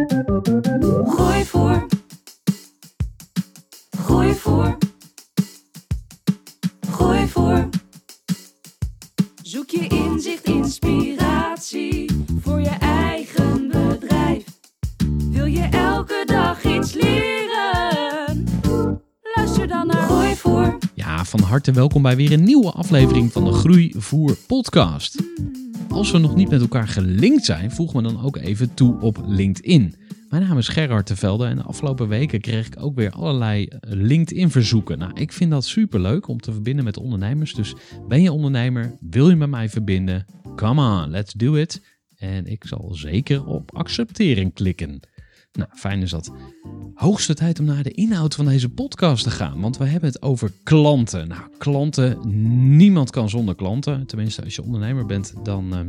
Gooi voor. Gooi voor. Gooi voor. Zoek je inzicht, inspiratie voor je eigen bedrijf. Wil je elke dag iets leren? Luister dan naar Gooi voor. Ja, van harte welkom bij weer een nieuwe aflevering van de Groeivoer podcast. Als we nog niet met elkaar gelinkt zijn, voeg me dan ook even toe op LinkedIn. Mijn naam is Gerard Tevelde en de afgelopen weken kreeg ik ook weer allerlei eh, LinkedIn-verzoeken. Nou, ik vind dat super leuk om te verbinden met ondernemers. Dus ben je ondernemer, wil je met mij verbinden? Come on, let's do it. En ik zal zeker op accepteren klikken. Nou, fijn is dat. Hoogste tijd om naar de inhoud van deze podcast te gaan, want we hebben het over klanten. Nou, klanten, niemand kan zonder klanten. Tenminste, als je ondernemer bent, dan, uh,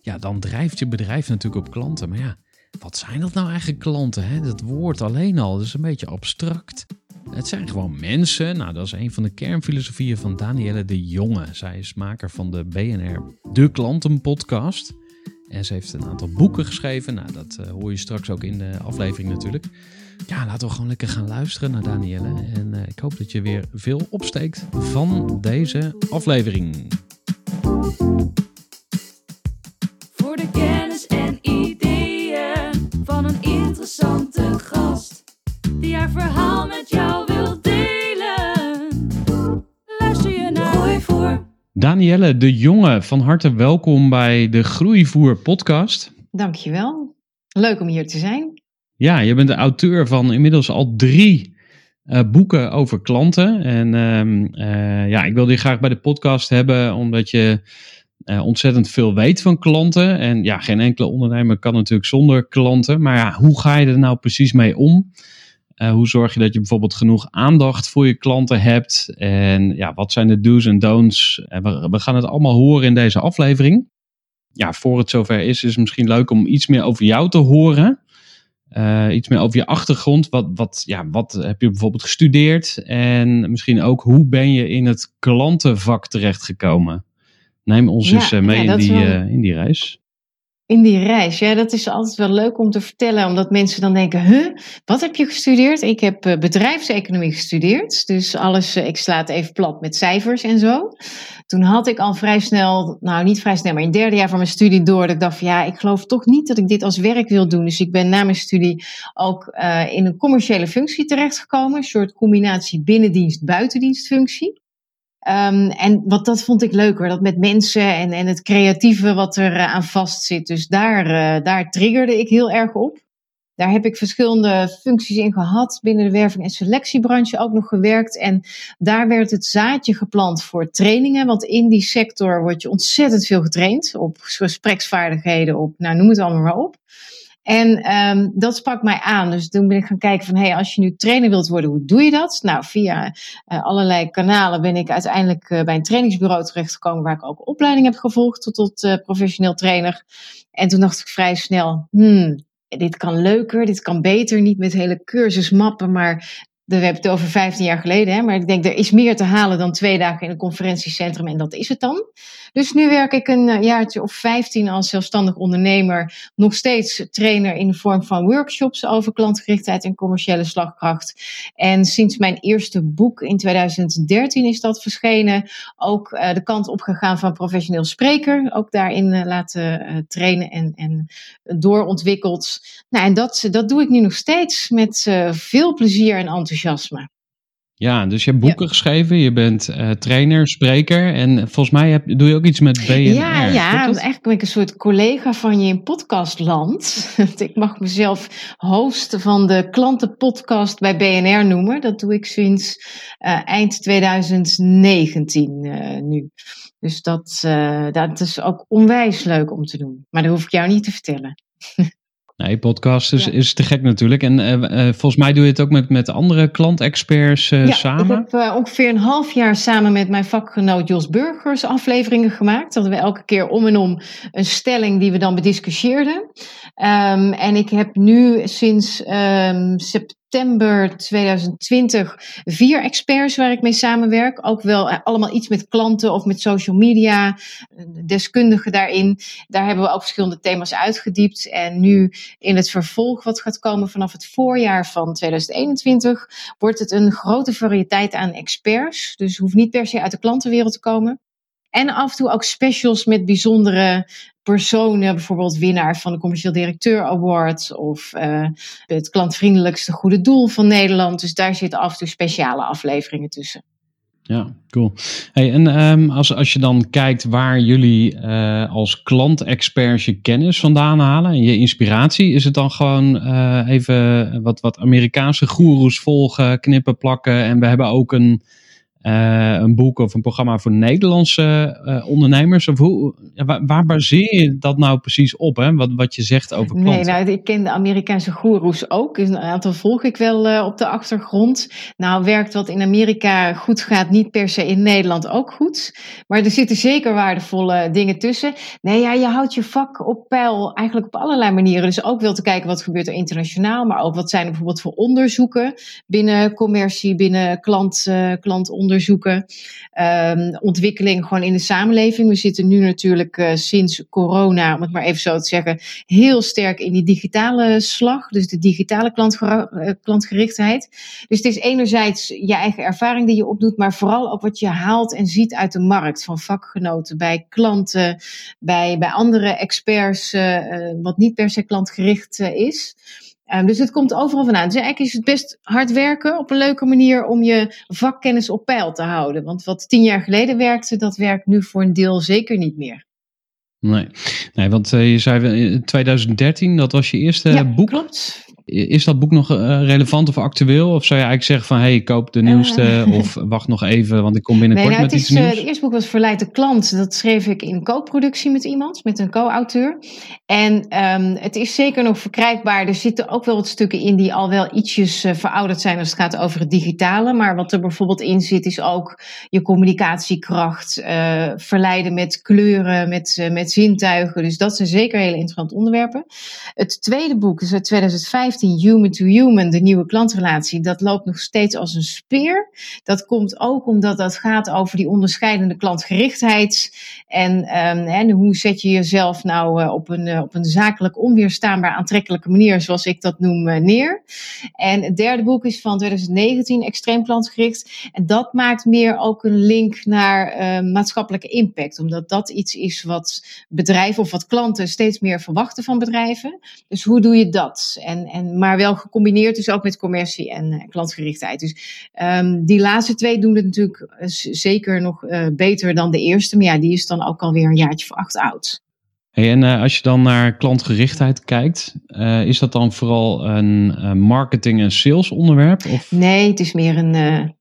ja, dan drijft je bedrijf natuurlijk op klanten. Maar ja, wat zijn dat nou eigenlijk klanten? Hè? Dat woord alleen al, dat is een beetje abstract. Het zijn gewoon mensen. Nou, dat is een van de kernfilosofieën van Danielle de Jonge. Zij is maker van de BNR De Klanten podcast. En ze heeft een aantal boeken geschreven. Nou, dat uh, hoor je straks ook in de aflevering natuurlijk. Ja, laten we gewoon lekker gaan luisteren naar Danielle. En uh, ik hoop dat je weer veel opsteekt van deze aflevering. Voor de kennis en ideeën van een interessante gast. Die haar verhaal met jou wil Danielle de Jonge, van harte welkom bij de Groeivoer podcast. Dankjewel. Leuk om hier te zijn. Ja, je bent de auteur van inmiddels al drie uh, boeken over klanten. En um, uh, ja, ik wilde je graag bij de podcast hebben, omdat je uh, ontzettend veel weet van klanten. En ja, geen enkele ondernemer kan natuurlijk zonder klanten. Maar ja, hoe ga je er nou precies mee om? Uh, hoe zorg je dat je bijvoorbeeld genoeg aandacht voor je klanten hebt? En ja, wat zijn de do's en don'ts? En we, we, gaan het allemaal horen in deze aflevering. Ja, voor het zover is, is het misschien leuk om iets meer over jou te horen. Uh, iets meer over je achtergrond. Wat, wat, ja, wat heb je bijvoorbeeld gestudeerd? En misschien ook hoe ben je in het klantenvak terechtgekomen? Neem ons ja, eens uh, mee ja, in, die, wel... in die reis. In die reis, ja, dat is altijd wel leuk om te vertellen, omdat mensen dan denken: huh, wat heb je gestudeerd? Ik heb uh, bedrijfseconomie gestudeerd, dus alles, uh, ik sla het even plat met cijfers en zo. Toen had ik al vrij snel, nou niet vrij snel, maar in het derde jaar van mijn studie door, dat ik dacht: van, ja, ik geloof toch niet dat ik dit als werk wil doen. Dus ik ben na mijn studie ook uh, in een commerciële functie terechtgekomen, een soort combinatie binnendienst-buitendienstfunctie. Um, en wat dat vond ik leuker, dat met mensen en, en het creatieve wat er uh, aan vastzit. Dus daar, uh, daar triggerde ik heel erg op. Daar heb ik verschillende functies in gehad. Binnen de werving- en selectiebranche ook nog gewerkt. En daar werd het zaadje geplant voor trainingen. Want in die sector word je ontzettend veel getraind. Op gespreksvaardigheden, op, nou noem het allemaal maar op. En um, dat sprak mij aan. Dus toen ben ik gaan kijken van, hey, als je nu trainer wilt worden, hoe doe je dat? Nou, via uh, allerlei kanalen ben ik uiteindelijk uh, bij een trainingsbureau terechtgekomen, waar ik ook opleiding heb gevolgd tot, tot uh, professioneel trainer. En toen dacht ik vrij snel, hmm, dit kan leuker, dit kan beter, niet met hele cursusmappen, maar we hebben het over 15 jaar geleden, hè, maar ik denk er is meer te halen dan twee dagen in een conferentiecentrum en dat is het dan. Dus nu werk ik een eh, jaartje of 15 als zelfstandig ondernemer, nog steeds trainer in de vorm van workshops over klantgerichtheid en commerciële slagkracht. En sinds mijn eerste boek in 2013 is dat verschenen, ook uh, de kant opgegaan van professioneel spreker, ook daarin uh, laten trainen en, en doorontwikkeld. Nou, en dat, dat doe ik nu nog steeds met veel plezier en enthousiasme enthousiasme. Ja, dus je hebt boeken geschreven, je bent uh, trainer, spreker en volgens mij heb, doe je ook iets met BNR. Ja, ja eigenlijk ben ik een soort collega van je in podcastland. ik mag mezelf host van de klantenpodcast bij BNR noemen. Dat doe ik sinds uh, eind 2019 uh, nu. Dus dat, dat is ook onwijs leuk om te doen. Maar dat hoef ik jou niet te vertellen. Nee, podcast is, is te gek natuurlijk. En uh, uh, volgens mij doe je het ook met, met andere klantexperts uh, ja, samen. Ik heb ongeveer een half jaar samen met mijn vakgenoot Jos Burgers afleveringen gemaakt. Dat we elke keer om en om een stelling die we dan bediscussieerden. Um, en ik heb nu sinds um, september september 2020 vier experts waar ik mee samenwerk. Ook wel eh, allemaal iets met klanten of met social media, deskundigen daarin. Daar hebben we ook verschillende thema's uitgediept. En nu in het vervolg wat gaat komen vanaf het voorjaar van 2021, wordt het een grote variëteit aan experts. Dus hoeft niet per se uit de klantenwereld te komen. En af en toe ook specials met bijzondere personen, bijvoorbeeld winnaar van de Commercieel Directeur Award of uh, het klantvriendelijkste goede doel van Nederland. Dus daar zitten af en toe speciale afleveringen tussen. Ja, cool. Hey, en um, als, als je dan kijkt waar jullie uh, als klantexperts je kennis vandaan halen en je inspiratie, is het dan gewoon uh, even wat, wat Amerikaanse goeroes volgen, knippen, plakken en we hebben ook een een boek of een programma voor Nederlandse uh, ondernemers? Of hoe, waar, waar, baseer je dat nou precies op, hè? Wat, wat je zegt over klanten? Nee, nou, ik ken de Amerikaanse goeroes ook. Dus een aantal volg ik wel uh, op de achtergrond. Nou, werkt wat in Amerika goed gaat, niet per se in Nederland ook goed. Maar er zitten zeker waardevolle dingen tussen. Nee, ja, je houdt je vak op peil eigenlijk op allerlei manieren. Dus ook wel te kijken wat gebeurt er internationaal, maar ook wat zijn er bijvoorbeeld voor onderzoeken binnen commercie, binnen klant, klantonderzoek onderzoeken. Um, ontwikkeling gewoon in de samenleving. We zitten nu natuurlijk uh, sinds corona, om het maar even zo te zeggen, heel sterk in die digitale slag. Dus de digitale uh, klantgerichtheid. Dus het is enerzijds je eigen ervaring die je opdoet, maar vooral ook wat je haalt en ziet uit de markt. Van vakgenoten, bij klanten, bij, bij andere experts, uh, wat niet per se klantgericht is. Um, dus het komt overal vandaan. Dus eigenlijk is het best hard werken op een leuke manier om je vakkennis op peil te houden. Want wat tien jaar geleden werkte, dat werkt nu voor een deel zeker niet meer. Nee, nee want uh, je zei in 2013, dat was je eerste ja, boek. klopt. Is dat boek nog uh, relevant of actueel? Of zou je eigenlijk zeggen van, hey, koop de nieuwste uh. of wacht nog even, want ik kom binnenkort nee, nou, met iets nieuws? Het eerste boek was Verleid de klant. Dat schreef ik in co-productie met iemand, met een co-auteur. En um, het is zeker nog verkrijgbaar. Er zitten ook wel wat stukken in die al wel ietsjes uh, verouderd zijn als het gaat over het digitale. Maar wat er bijvoorbeeld in zit is ook je communicatiekracht, verleiden met kleuren, met, met zintuigen. Dus dat zijn zeker hele interessante onderwerpen. Het tweede boek is uit 2005 Human to Human, de nieuwe klantrelatie, dat loopt nog steeds als een speer. Dat komt ook omdat dat gaat over die onderscheidende klantgerichtheid. En, en hoe zet je jezelf nou uh, op, een, uh, op een zakelijk onweerstaanbaar aantrekkelijke manier, zoals ik dat noem, uh, neer. En het derde boek is van 2019, Extreem klantgericht. En dat maakt meer ook een link naar maatschappelijke impact, omdat dat iets is wat bedrijven of wat klanten steeds meer verwachten van bedrijven. Dus hoe doe je dat? En maar wel gecombineerd dus ook met commercie en uh, klantgerichtheid. Dus um, die laatste twee doen het natuurlijk uh, zeker nog uh, beter dan de eerste. Maar ja, die is dan ook alweer een jaartje voor acht oud. Hey, en als je dan naar klantgerichtheid kijkt, is dat dan vooral een marketing- en sales onderwerp? Of? Nee, het is meer een,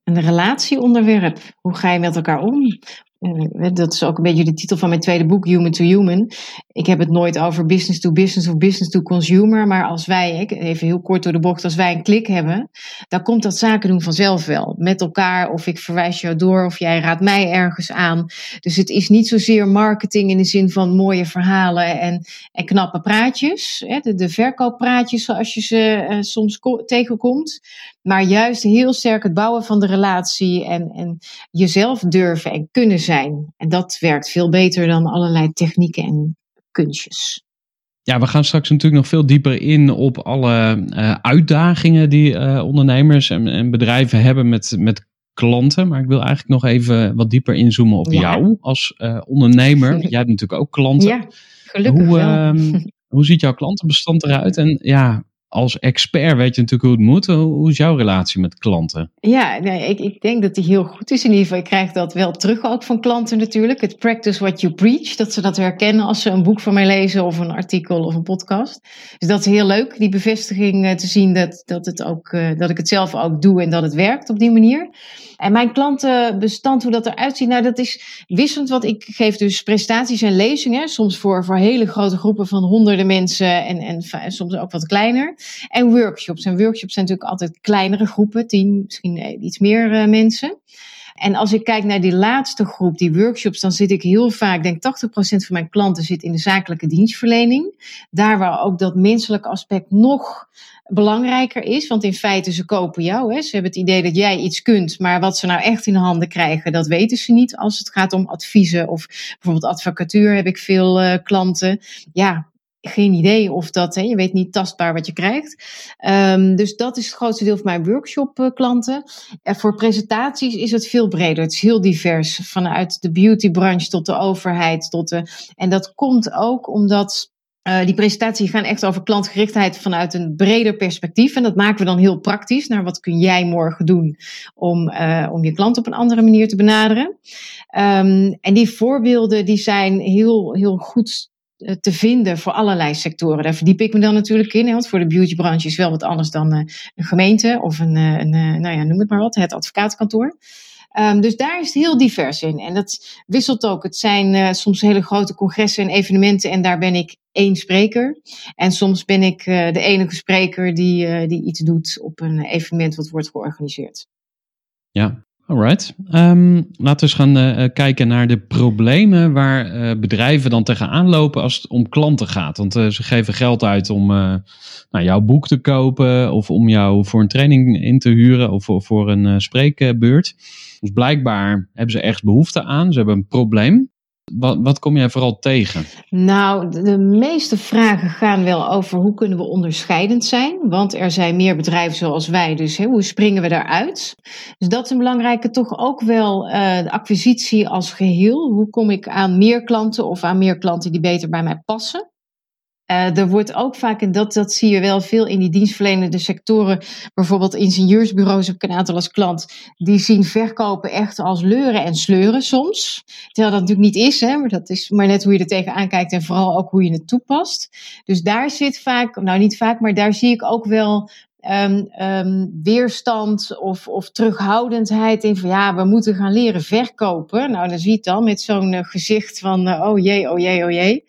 een relatieonderwerp. Hoe ga je met elkaar om? Eh, dat is ook een beetje de titel van mijn tweede boek, Human to Human. Ik heb het nooit over business to business of business to consumer. Maar als wij, even heel kort door de bocht, als wij een klik hebben, dan komt dat zaken doen vanzelf wel. Met elkaar, of ik verwijs jou door, of jij raadt mij ergens aan. Dus het is niet zozeer marketing in de zin van mooie verhalen en, en knappe praatjes. De, verkooppraatjes zoals je ze uh, soms tegenkomt. Maar juist heel sterk het bouwen van de relatie en, en jezelf durven en kunnen zijn. En dat werkt veel beter dan allerlei technieken en kunstjes. Ja, we gaan straks natuurlijk nog veel dieper in op alle uh, uitdagingen die uh, ondernemers en, en, bedrijven hebben met, met klanten. Maar ik wil eigenlijk nog even wat dieper inzoomen op jou als uh, ondernemer. Jij hebt natuurlijk ook klanten. Ja, gelukkig hoe, wel. hoe ziet jouw klantenbestand eruit? En ja, als expert weet je natuurlijk hoe het moet. Hoe is jouw relatie met klanten? Ja, nee, ik, ik denk dat die heel goed is. In ieder geval, ik krijg dat wel terug ook van klanten natuurlijk. Het practice what you preach. Dat ze dat herkennen als ze een boek van mij lezen of een artikel of een podcast. Dus dat is heel leuk, die bevestiging eh, te zien dat, dat, het ook, eh, dat ik het zelf ook doe en dat het werkt op die manier. En mijn klantenbestand, hoe dat eruit ziet, nou dat is wisselend. Want ik geef dus presentaties en lezingen. Soms voor, voor hele grote groepen van honderden mensen en, en soms ook wat kleiner. En workshops. En workshops zijn natuurlijk altijd kleinere groepen, tien, misschien eh, iets meer uh, mensen. En als ik kijk naar die laatste groep, die workshops, dan zit ik heel vaak, denk 80% van mijn klanten zit in de zakelijke dienstverlening. Daar waar ook dat menselijke aspect nog belangrijker is. Want in feite, ze kopen jou. Hè. Ze hebben het idee dat jij iets kunt, maar wat ze nou echt in de handen krijgen, dat weten ze niet als het gaat om adviezen. Of bijvoorbeeld advocatuur heb ik veel uh, klanten. Ja, geen idee of dat, hè, je weet niet tastbaar wat je krijgt. Um, dus dat is het grootste deel van mijn workshop klanten. En voor presentaties is het veel breder. Het is heel divers. Vanuit de beautybranche tot de overheid. Tot de, en dat komt ook omdat uh, die presentaties gaan echt over klantgerichtheid vanuit een breder perspectief. En dat maken we dan heel praktisch. Naar wat kun jij morgen doen om, uh, om je klant op een andere manier te benaderen. Um, en die voorbeelden die zijn heel, heel goed eh, te vinden voor allerlei sectoren. Daar verdiep ik me dan natuurlijk in. Want voor de beautybranche is wel wat anders dan een gemeente of een, een, nou ja, noem het maar wat, het advocatenkantoor. Um, dus daar is het heel divers in. En dat wisselt ook. Het zijn soms hele grote congressen en evenementen en daar ben ik één spreker. En soms ben ik de enige spreker die, die iets doet op een evenement wat wordt georganiseerd. Ja, Alright. Um, laten we eens gaan uh, kijken naar de problemen waar uh, bedrijven dan tegenaan lopen als het om klanten gaat. Want uh, ze geven geld uit om nou, jouw boek te kopen of om jou voor een training in te huren of voor, voor een spreekbeurt. Dus blijkbaar hebben ze ergens behoefte aan. Ze hebben een probleem. Wat, wat kom jij vooral tegen? Nou, de meeste vragen gaan wel over hoe kunnen we onderscheidend zijn. Want er zijn meer bedrijven zoals wij, dus hè, hoe springen we daaruit? Dus dat is een belangrijke toch ook wel uh, de acquisitie als geheel. Hoe kom ik aan meer klanten of aan meer klanten die beter bij mij passen? Uh, er wordt ook vaak, en dat, dat zie je wel veel in die dienstverlenende sectoren, bijvoorbeeld ingenieursbureaus heb ik een aantal als klant, die zien verkopen echt als leuren en sleuren soms. Terwijl dat natuurlijk niet is, hè, maar dat is maar net hoe je er tegenaan kijkt en vooral ook hoe je het toepast. Dus daar zit vaak, nou niet vaak, maar daar zie ik ook wel Um, um, weerstand of, of terughoudendheid in van ja, we moeten gaan leren verkopen. Nou, dan zie je dan met zo'n uh, gezicht van uh, oh jee, oh jee, oh jee.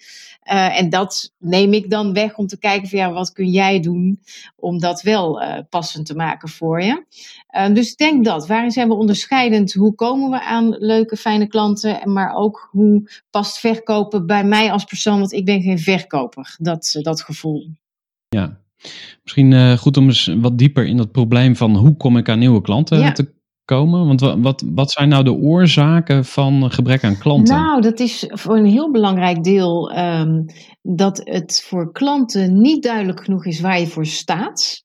Uh, en dat neem ik dan weg om te kijken van ja, wat kun jij doen om dat wel uh, passend te maken voor je. Uh, dus ik denk dat. Waarin zijn we onderscheidend? Hoe komen we aan leuke, fijne klanten? Maar ook hoe past verkopen bij mij als persoon? Want ik ben geen verkoper. Dat, dat gevoel. Ja, Misschien goed om eens wat dieper in dat probleem van hoe kom ik aan nieuwe klanten ja. te komen? Want wat, wat zijn nou de oorzaken van gebrek aan klanten? Nou, dat is voor een heel belangrijk deel um, dat het voor klanten niet duidelijk genoeg is waar je voor staat.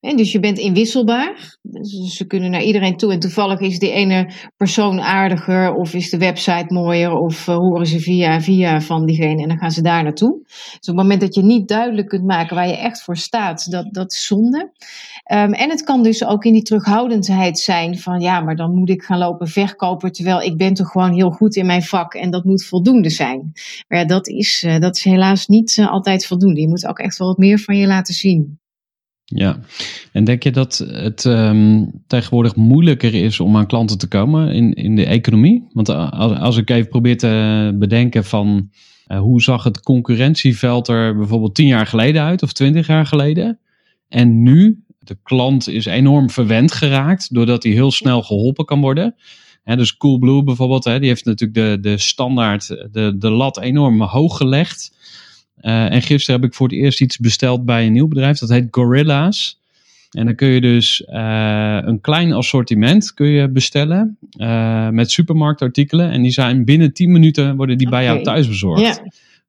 En dus je bent inwisselbaar. Dus ze kunnen naar iedereen toe. En toevallig is die ene persoon aardiger. Of is de website mooier. Of uh, horen ze via via van diegene. En dan gaan ze daar naartoe. Dus op het moment dat je niet duidelijk kunt maken waar je echt voor staat. Dat, dat is zonde. Um, en het kan dus ook in die terughoudendheid zijn. Van ja, maar dan moet ik gaan lopen verkopen. Terwijl ik ben toch gewoon heel goed in mijn vak. En dat moet voldoende zijn. Maar ja, dat is, uh, dat is helaas niet uh, altijd voldoende. Je moet ook echt wel wat meer van je laten zien. Ja, en denk je dat het ehm, tegenwoordig moeilijker is om aan klanten te komen in, in de economie? Want als, als ik even probeer te bedenken van uh, hoe zag het concurrentieveld er bijvoorbeeld tien jaar geleden uit of twintig jaar geleden? En nu, de klant is enorm verwend geraakt doordat hij heel snel geholpen kan worden. He, dus Coolblue bijvoorbeeld, he, die heeft natuurlijk de, de standaard, de, de lat enorm hoog gelegd. Uh, en gisteren heb ik voor het eerst iets besteld bij een nieuw bedrijf, dat heet Gorilla's. En dan kun je dus uh, een klein assortiment kun je bestellen uh, met supermarktartikelen. En die zijn binnen 10 minuten worden die okay. bij jou thuis bezorgd. Yeah.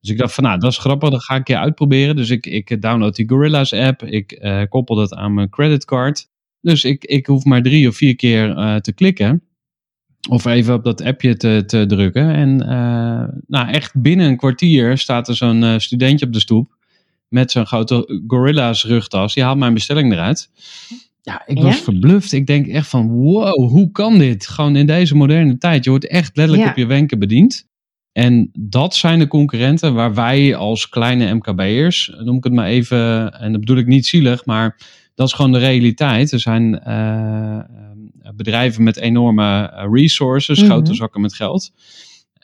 Dus ik dacht van nou, dat is grappig, dat ga ik een keer uitproberen. Dus ik, ik download die Gorilla's app, ik koppel dat aan mijn creditcard. Dus ik, ik hoef maar drie of vier keer te klikken. Of even op dat appje te, te drukken. En nou, echt binnen een kwartier staat er zo'n studentje op de stoep met zo'n grote Gorilla's rugtas. Die haalt mijn bestelling eruit. Ja, ik was ja? verbluft. Ik denk echt van, wow, hoe kan dit? Gewoon in deze moderne tijd. Je wordt echt letterlijk ja. op je wenken bediend. En dat zijn de concurrenten waar wij als kleine MKB'ers, noem ik het maar even, en dat bedoel ik niet zielig, maar dat is gewoon de realiteit. Er zijn uh, bedrijven met enorme resources, mm -hmm. grote zakken met geld.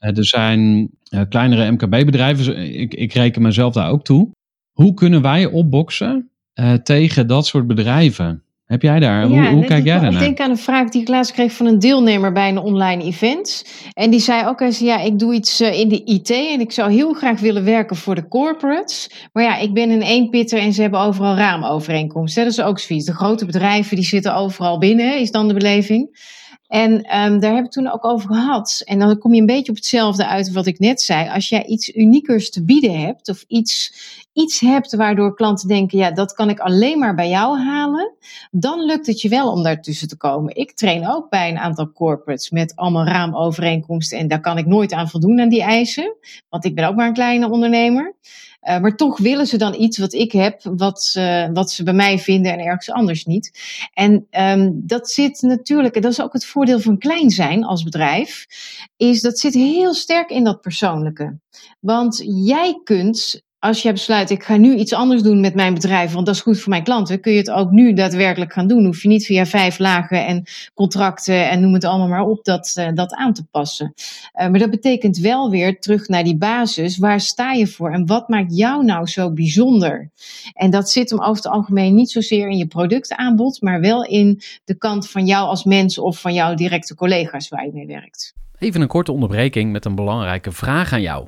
Uh, er zijn kleinere MKB-bedrijven, ik, ik reken mezelf daar ook toe. Hoe kunnen wij opboksen tegen dat soort bedrijven? Heb jij daar, ja, hoe, hoe kijk jij daarnaar? Ik denk aan een vraag die ik laatst kreeg van een deelnemer bij een online event. En die zei ook eens, ja, ik doe iets uh, in de IT en ik zou heel graag willen werken voor de corporates. Maar ja, ik ben een eenpitter en ze hebben overal raamovereenkomsten. Dat is ook zoiets. De grote bedrijven die zitten overal binnen, is dan de beleving. En um, daar heb ik toen ook over gehad. En dan kom je een beetje op hetzelfde uit wat ik net zei. Als jij iets uniekers te bieden hebt, of iets, iets hebt waardoor klanten denken: ja, dat kan ik alleen maar bij jou halen, dan lukt het je wel om daartussen te komen. Ik train ook bij een aantal corporates met allemaal raamovereenkomsten. En daar kan ik nooit aan voldoen aan die eisen, want ik ben ook maar een kleine ondernemer. Uh, maar toch willen ze dan iets wat ik heb, wat, uh, wat ze bij mij vinden en ergens anders niet. En um, dat zit natuurlijk, en dat is ook het voordeel van klein zijn als bedrijf, is dat zit heel sterk in dat persoonlijke. Want jij kunt als je besluit, ik ga nu iets anders doen met mijn bedrijf, want dat is goed voor mijn klanten, kun je het ook nu daadwerkelijk gaan doen. Hoef je niet via vijf lagen en contracten en noem het allemaal maar op dat, uh, dat aan te passen. Uh, maar dat betekent wel weer terug naar die basis. Waar sta je voor en wat maakt jou nou zo bijzonder? En dat zit hem over het algemeen niet zozeer in je productaanbod, maar wel in de kant van jou als mens of van jouw directe collega's waar je mee werkt. Even een korte onderbreking met een belangrijke vraag aan jou.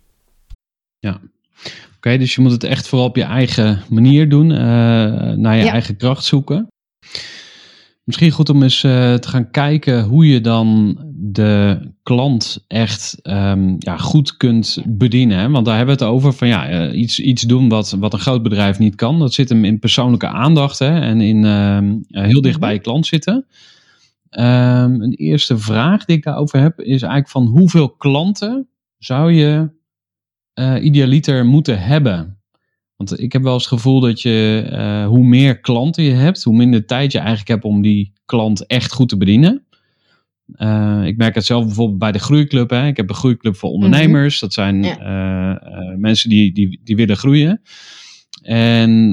Ja. Oké, dus je moet het echt vooral op je eigen manier doen, uh, naar je ja. eigen kracht zoeken. Misschien goed om eens uh, te gaan kijken hoe je dan de klant echt um, ja, goed kunt bedienen. Hè? Want daar hebben we het over van ja, uh, iets, iets doen wat, wat een groot bedrijf niet kan. Dat zit hem in persoonlijke aandacht hè? en in uh, heel dicht bij je klant zitten. Um, een eerste vraag die ik daarover heb is eigenlijk van hoeveel klanten zou je uh, idealiter moeten hebben? Want ik heb wel eens het gevoel dat je, uh, hoe meer klanten je hebt, hoe minder tijd je eigenlijk hebt om die klant echt goed te bedienen. Uh, ik merk het zelf bijvoorbeeld bij de groeiclub. Hè. Ik heb een groeiclub voor ondernemers. Dat zijn ja. mensen die, die, die willen groeien. En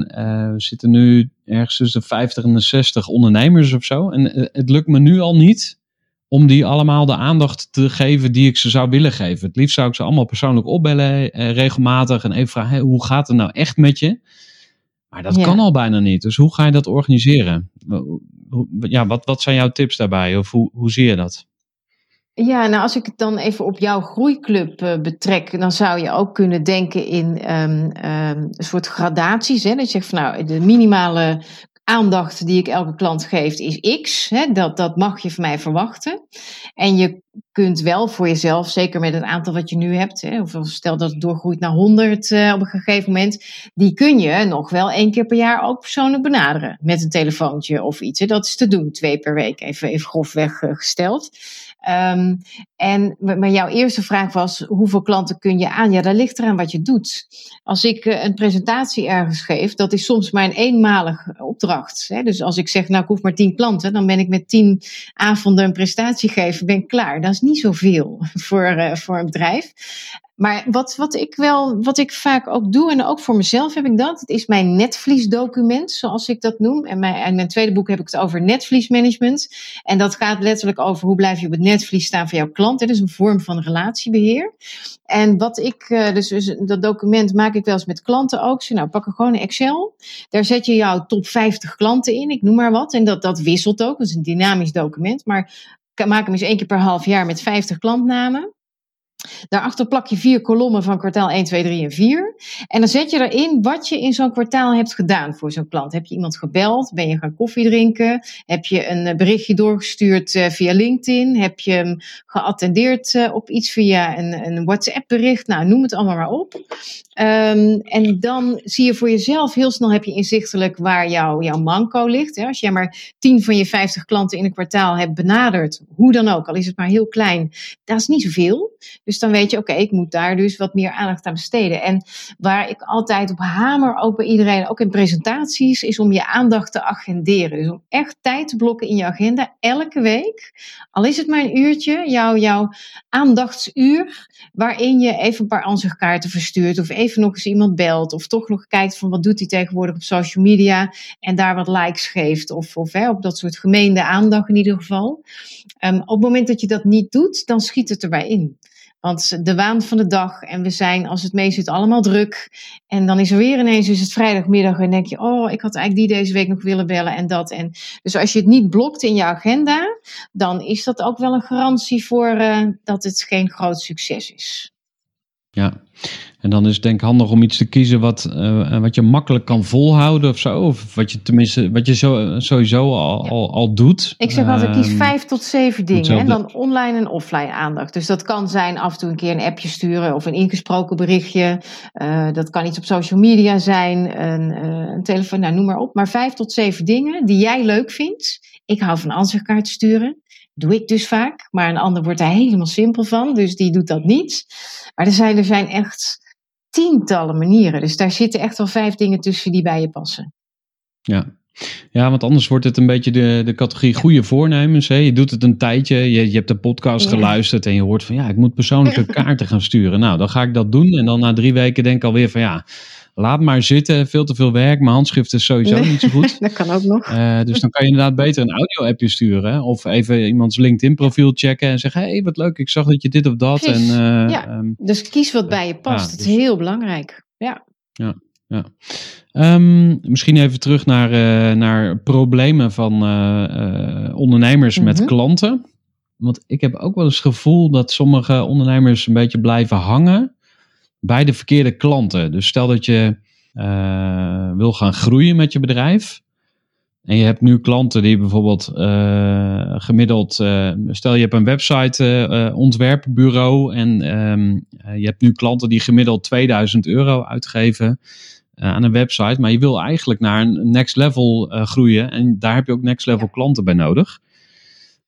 we zitten nu ergens tussen de 50 en de 60 ondernemers of zo. En het lukt me nu al niet om die allemaal de aandacht te geven die ik ze zou willen geven. Het liefst zou ik ze allemaal persoonlijk opbellen, eh, regelmatig, en even vragen, hey, hoe gaat het nou echt met je? Maar dat Ja. kan al bijna niet. Dus hoe ga je dat organiseren? Ja, wat, wat zijn jouw tips daarbij? Of hoe, hoe zie je dat? Ja, nou als ik het dan even op jouw groeiclub eh, betrek, dan zou je ook kunnen denken in ehm, ehm, een soort gradaties. Hè? Dat je zegt van nou, de minimale aandacht die ik elke klant geef is X. Hè? Dat, dat mag je van mij verwachten. En je kunt wel voor jezelf, zeker met het aantal wat je nu hebt, hè, of stel dat het doorgroeit naar 100 eh, op een gegeven moment, die kun je nog wel één keer per jaar ook persoonlijk benaderen met een telefoontje of iets. Dat is te doen, twee per week, even, even grofweg eh, gesteld. Ehm, en maar jouw eerste vraag was: hoeveel klanten kun je aan? Ja, dat ligt eraan wat je doet. Als ik eh, een presentatie ergens geef, dat is soms een eenmalige opdracht. Hè? Dus als ik zeg, nou, ik hoef maar tien klanten, dan ben ik met tien avonden een presentatie geven, ben ik klaar. Dat is niet zoveel voor, eh, voor een bedrijf. Maar wat, wat ik wel, wat ik vaak ook doe, en ook voor mezelf heb ik dat, het is mijn netvliesdocument, zoals ik dat noem. En mijn, mijn tweede boek heb ik het over netvliesmanagement. En dat gaat letterlijk over hoe blijf je op het netvlies staan van jouw klant. Dat is een vorm van relatiebeheer. En wat ik, eh, dus, dus dat document maak ik wel eens met klanten ook. Nou, pak er gewoon Excel. Daar zet je jouw top 50 klanten in, ik noem maar wat. En dat, dat wisselt ook, dat is een dynamisch document. Maar maak hem eens één keer per half jaar met 50 klantnamen. Daarachter plak je vier kolommen van kwartaal 1, 2, 3 en 4. En dan zet je erin wat je in zo'n kwartaal hebt gedaan voor zo'n klant. Heb je iemand gebeld? Ben je gaan koffie drinken? Heb je een eh, berichtje doorgestuurd uh, via LinkedIn? Heb je hem geattendeerd uh, op iets via een, een WhatsApp-bericht? Nou, noem het allemaal maar op. Um, en dan zie je voor jezelf heel snel heb je inzichtelijk waar jouw, jouw manco ligt. Hè? Als jij maar 10 van je 50 klanten in een kwartaal hebt benaderd, hoe dan ook, al is het maar heel klein, dat is niet zoveel. Dus dan weet je, oké, ik moet daar dus wat meer aandacht aan besteden. En waar ik altijd op hamer, ook bij iedereen, ook in presentaties, is om je aandacht te agenderen. Dus om echt tijd te blokken in je agenda, elke week. Al is het maar een uurtje, jouw, jouw aandachtsuur, waarin je even een paar ansichtkaarten verstuurt. Of even nog eens iemand belt. Of toch nog kijkt van wat doet hij tegenwoordig op social media. En daar wat likes geeft. Of, of hè, op dat soort gemeende aandacht in ieder geval. Um, op het moment dat je dat niet doet, dan schiet het erbij in. Want de waan van de dag en we zijn als het mee zit allemaal druk. En dan is er weer ineens is het vrijdagmiddag en denk je, oh, ik had eigenlijk die deze week nog willen bellen en dat. En dus als je het niet blokt in je agenda, dan is dat ook wel een garantie voor uh, dat het geen groot succes is. Ja, en dan is het denk ik handig om iets te kiezen wat, uh, wat je makkelijk kan volhouden of zo. Of wat je tenminste, wat je zo, sowieso al, Ja. al, al doet. Ik zeg altijd, kies Ehm, vijf tot zeven dingen. En dan online en offline aandacht. Dus dat kan zijn af en toe een keer een appje sturen of een ingesproken berichtje. Eh, dat kan iets op social media zijn, een, eh, een telefoon, nou noem maar op. Maar vijf tot zeven dingen die jij leuk vindt. Ik hou van ansichtkaart sturen. Doe ik dus vaak. Maar een ander wordt daar helemaal simpel van. Dus die doet dat niet. Maar er zijn, er zijn echt tientallen manieren. Dus daar zitten echt wel vijf dingen tussen die bij je passen. Ja. ja, want anders wordt het een beetje de, de categorie goede voornemens. Hè? Je doet het een tijdje, je, je hebt de podcast Ja. geluisterd en je hoort van ja, ik moet persoonlijke kaarten gaan sturen. Nou, dan ga ik dat doen. En dan na drie weken denk ik alweer van ja, laat maar zitten. Veel te veel werk. Mijn handschrift is sowieso Nee. niet zo goed. Dat kan ook nog. Eh, dus dan kan je inderdaad beter een audio-appje sturen. Of even iemands LinkedIn-profiel checken en zeggen: hey, wat leuk, ik zag dat je dit of dat. En, eh, Ja. ehm, Dus kies wat bij je past. Ja, dat is dus- heel belangrijk. Ja. Ehm, misschien even terug naar, eh, naar problemen van eh, eh, ondernemers met Mhm. klanten. Want ik heb ook wel eens het gevoel dat sommige ondernemers een beetje blijven hangen bij de verkeerde klanten. Dus stel dat je eh, wil gaan groeien met je bedrijf. En je hebt nu klanten die bijvoorbeeld eh, gemiddeld, eh, stel je hebt een website ontwerpbureau en ehm, eh, je hebt nu klanten die gemiddeld 2000 euro uitgeven aan een website, maar je wil eigenlijk naar een next level groeien en daar heb je ook next level klanten bij nodig.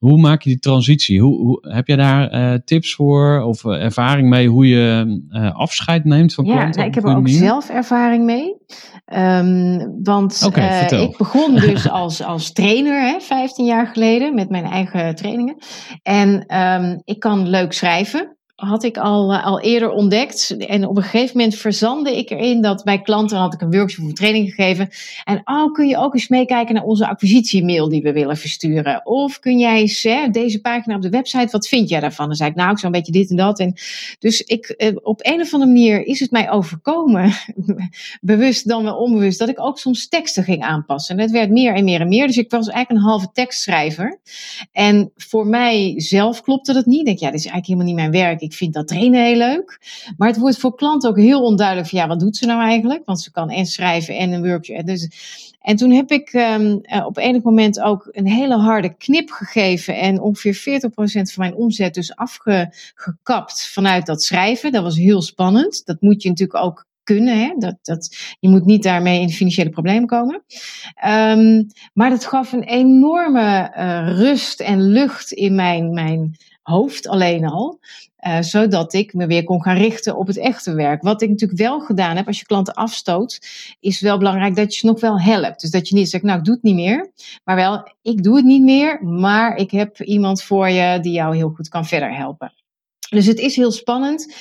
Hoe maak je die transitie? Hoe, hoe, heb jij daar eh, tips voor of eh, ervaring mee hoe je eh, afscheid neemt van Ja, klanten? nou, op ik heb er ook zelf ervaring mee. Ehm, want ik begon dus als, als trainer, hè, 15 jaar geleden, met mijn eigen trainingen. En ehm, ik kan leuk schrijven. Had ik al, al eerder ontdekt. En op een gegeven moment verzandde ik erin dat bij klanten had ik een workshop of training gegeven. En oh, kun je ook eens meekijken naar onze acquisitiemail die we willen versturen? Of kun jij eens hè, deze pagina op de website, wat vind jij daarvan? Dan zei ik, nou, ik een beetje dit en dat. En dus ik, op een of andere manier is het mij overkomen, bewust dan wel onbewust, dat ik ook soms teksten ging aanpassen. En het werd meer en meer en meer. Dus ik was eigenlijk een halve tekstschrijver. En voor mij zelf klopte dat niet. Ik denk, ja, dit is eigenlijk helemaal niet mijn werk. Ik vind dat trainen heel leuk. Maar het wordt voor klanten ook heel onduidelijk van, ja, wat doet ze nou eigenlijk? Want ze kan en schrijven en een workshop. Dus, en toen heb ik um, op enig moment ook een hele harde knip gegeven en ongeveer 40% van mijn omzet dus afgekapt vanuit dat schrijven. Dat was heel spannend. Dat moet je natuurlijk ook kunnen. Hè? Dat, dat, je moet niet daarmee in financiële problemen komen. Um, maar dat gaf een enorme uh, rust en lucht in mijn, mijn hoofd alleen al. Uh, zodat ik me weer kon gaan richten op het echte werk. Wat ik natuurlijk wel gedaan heb, als je klanten afstoot, is wel belangrijk dat je ze nog wel helpt. Dus dat je niet zegt, nou ik doe het niet meer. Maar wel, ik doe het niet meer, maar ik heb iemand voor je die jou heel goed kan verder helpen. Dus het is heel spannend.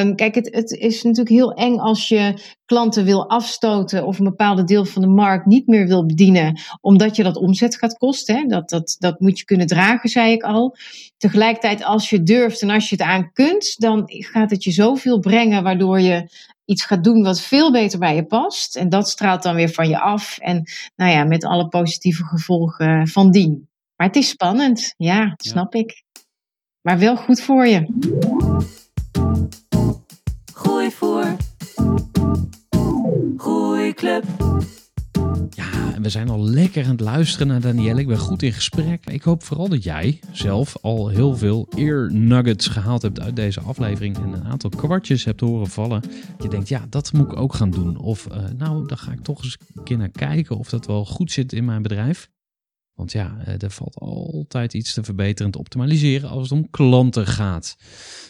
Um, kijk, het, het, is natuurlijk heel eng als je klanten wil afstoten of een bepaalde deel van de markt niet meer wil bedienen, omdat je dat omzet gaat kosten. Hè? Dat, dat, dat moet je kunnen dragen, zei ik al. Tegelijkertijd, als je durft en als je het aan kunt, dan gaat het je zoveel brengen, waardoor je iets gaat doen wat veel beter bij je past. En dat straalt dan weer van je af. En nou ja, met alle positieve gevolgen van dien. Maar het is spannend, ja, snap ja. ik maar wel goed voor je. Groeivoer. Groeiclub. Ja, en we zijn al lekker aan het luisteren naar Danielle. Ik ben goed in gesprek. Ik hoop vooral dat jij zelf al heel veel ear nuggets gehaald hebt uit deze aflevering. En een aantal kwartjes hebt horen vallen. Je denkt, ja, dat moet ik ook gaan doen. Of, uh, nou, daar ga ik toch eens een keer naar kijken of dat wel goed zit in mijn bedrijf. Want ja, eh, er valt altijd iets te verbeteren en te optimaliseren als het om klanten gaat.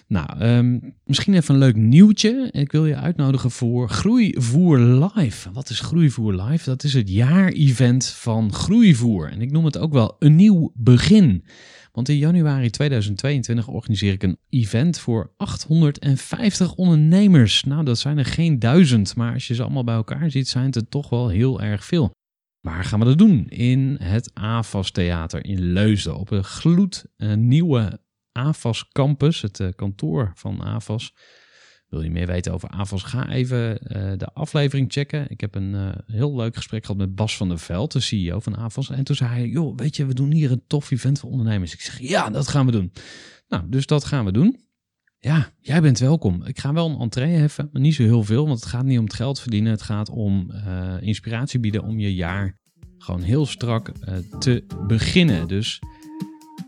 Nou, um, misschien even een leuk nieuwtje. Ik wil je uitnodigen voor Groeivoer Live. Wat is Groeivoer Live? Dat is het jaar-event van Groeivoer. En ik noem het ook wel een nieuw begin. Want in januari 2022 organiseer ik een event voor 850 ondernemers. Nou, dat zijn er geen duizend, maar als je ze allemaal bij elkaar ziet, zijn het er toch wel heel erg veel. Waar gaan we dat doen? In het AFAS Theater in Leusden. Op een gloednieuwe AFAS campus, het uh, kantoor van AFAS. Wil je meer weten over AFAS? Ga even uh, de aflevering checken. Ik heb een heel leuk gesprek gehad met Bas van der Veld, de CEO van AFAS. En toen zei hij, joh, weet je, we doen hier een tof event voor ondernemers. Ik zeg, ja, dat gaan we doen. Nou, dus dat gaan we doen. Ja, jij bent welkom. Ik ga wel een entree heffen, maar niet zo heel veel, want het gaat niet om het geld verdienen. Het gaat om uh, inspiratie bieden om je jaar gewoon heel strak uh, te beginnen. Dus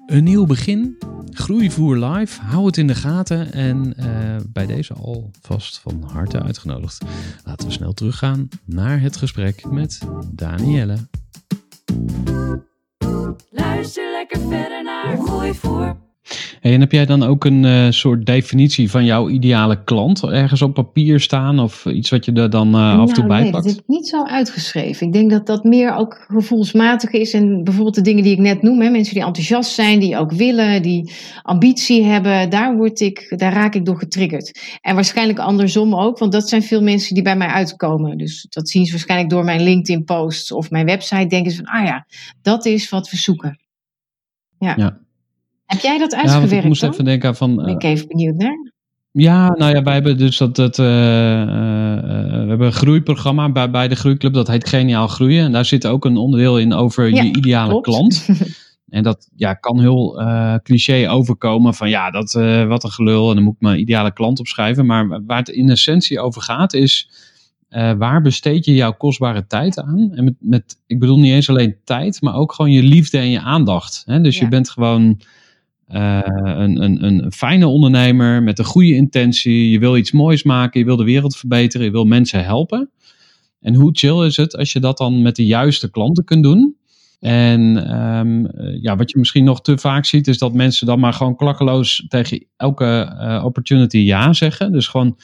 een nieuw begin, groeivoer live, hou het in de gaten en uh, bij deze alvast van harte uitgenodigd. Laten we snel teruggaan naar het gesprek met Danielle. Luister lekker verder naar Groeivoer. Hey, en heb jij dan ook een uh, soort definitie van jouw ideale klant ergens op papier staan of iets wat je er dan uh, af en toe nou, bij pakt? Nee, dat heb ik niet zo uitgeschreven. Ik denk dat dat meer ook gevoelsmatig is en bijvoorbeeld de dingen die ik net noem, hè, mensen die enthousiast zijn, die ook willen, die ambitie hebben, daar, word ik, daar raak ik door getriggerd. En waarschijnlijk andersom ook, want dat zijn veel mensen die bij mij uitkomen. Dus dat zien ze waarschijnlijk door mijn LinkedIn posts of mijn website, denken ze van, ah ja, dat is wat we zoeken. ja. ja. Heb jij dat uitgewerkt? Ja, ik moest dan? even denken van. Ben ik even benieuwd naar. Ja, nou ja, wij hebben dus dat. dat uh, uh, we hebben een groeiprogramma bij, bij de Groeiclub, dat heet Geniaal Groeien. En daar zit ook een onderdeel in over ja, je ideale klopt. klant. En dat ja, kan heel uh, cliché overkomen van ja, dat, wat een gelul en dan moet ik mijn ideale klant opschrijven. Maar waar het in essentie over gaat is, waar besteed je jouw kostbare tijd aan? En met, met, ik bedoel niet eens alleen tijd, maar ook gewoon je liefde en je aandacht. Hè? Dus ja. je bent gewoon uh, een, een, een fijne ondernemer met een goede intentie. Je wil iets moois maken, je wil de wereld verbeteren, je wil mensen helpen. En hoe chill is het als je dat dan met de juiste klanten kunt doen? En um, ja, wat je misschien nog te vaak ziet, is dat mensen dan maar gewoon klakkeloos tegen elke uh, opportunity ja zeggen. Dus gewoon,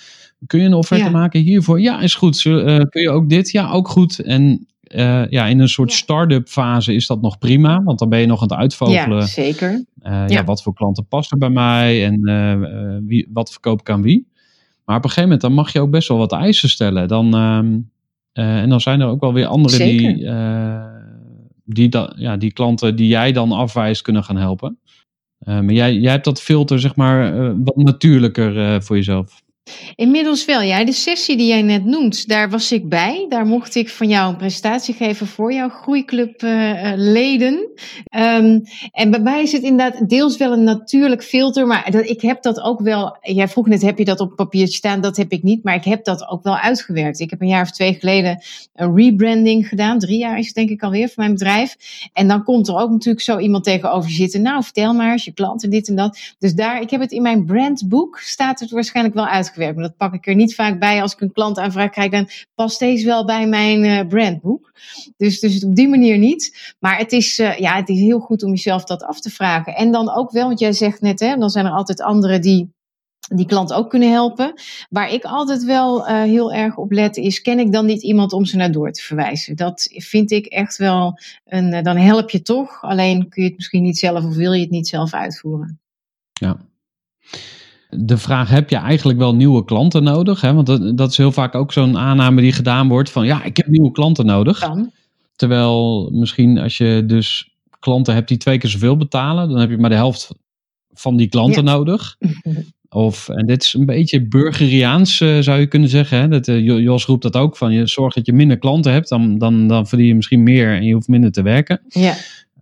kun je een offerte ja. maken hiervoor? Ja, is goed. Uh, kun je ook dit? Ja, ook goed. En eh, ja, in een soort Ja. start-up fase is dat nog prima. Want dan ben je nog aan het uitvogelen. Ja, zeker. eh, ja. Ja. wat voor klanten passen bij mij en eh, wie, wat verkoop ik aan wie. Maar op een gegeven moment dan mag je ook best wel wat eisen stellen. Dan, ehm, eh, en dan zijn er ook wel weer anderen die, Zeker. die, da, ja, die klanten die jij dan afwijst kunnen gaan helpen. Maar jij, jij hebt dat filter zeg maar wat natuurlijker voor jezelf. Inmiddels wel, ja. De sessie die jij net noemt, daar was ik bij. Daar mocht ik van jou een presentatie geven voor jouw groeiclub eh, eh, leden. Ehm, en bij mij is het inderdaad deels wel een natuurlijk filter, maar ik heb dat ook wel. Jij vroeg net, heb je dat op papiertje staan? Dat heb ik niet, maar ik heb dat ook wel uitgewerkt. Ik heb een jaar of twee geleden een rebranding gedaan. Drie jaar is het denk ik alweer voor mijn bedrijf. En dan komt er ook natuurlijk zo iemand tegenover zitten. Nou, vertel maar eens je klanten dit en dat. Dus daar, ik heb het in mijn brandboek, staat het waarschijnlijk wel uitgewerkt. Maar dat pak ik er niet vaak bij. Als ik een klant aanvraag krijg, dan past deze wel bij mijn eh, brandboek. Dus, dus op die manier niet. Maar het is, eh, ja, het is heel goed om jezelf dat af te vragen. En dan ook wel, want jij zegt net, hè, dan zijn er altijd anderen die die klant ook kunnen helpen. Waar ik altijd wel eh, heel erg op let is, ken ik dan niet iemand om ze naar door te verwijzen? Dat vind ik echt wel, een, dan help je toch. Alleen kun je het misschien niet zelf of wil je het niet zelf uitvoeren. Ja. De vraag, heb je eigenlijk wel nieuwe klanten nodig? Hè? Want dat, dat is heel vaak ook zo'n aanname die gedaan wordt van ja, ik heb nieuwe klanten nodig. Kan. Terwijl misschien als je dus klanten hebt die twee keer zoveel betalen, dan heb je maar de helft van die klanten nodig. Of, en dit is een beetje burgeriaans, eh, zou je kunnen zeggen. Hè? Dat, eh, Jo- Jos roept dat ook, van je zorgt dat je minder klanten hebt, dan, dan, dan verdien je misschien meer en je hoeft minder te werken. Ja,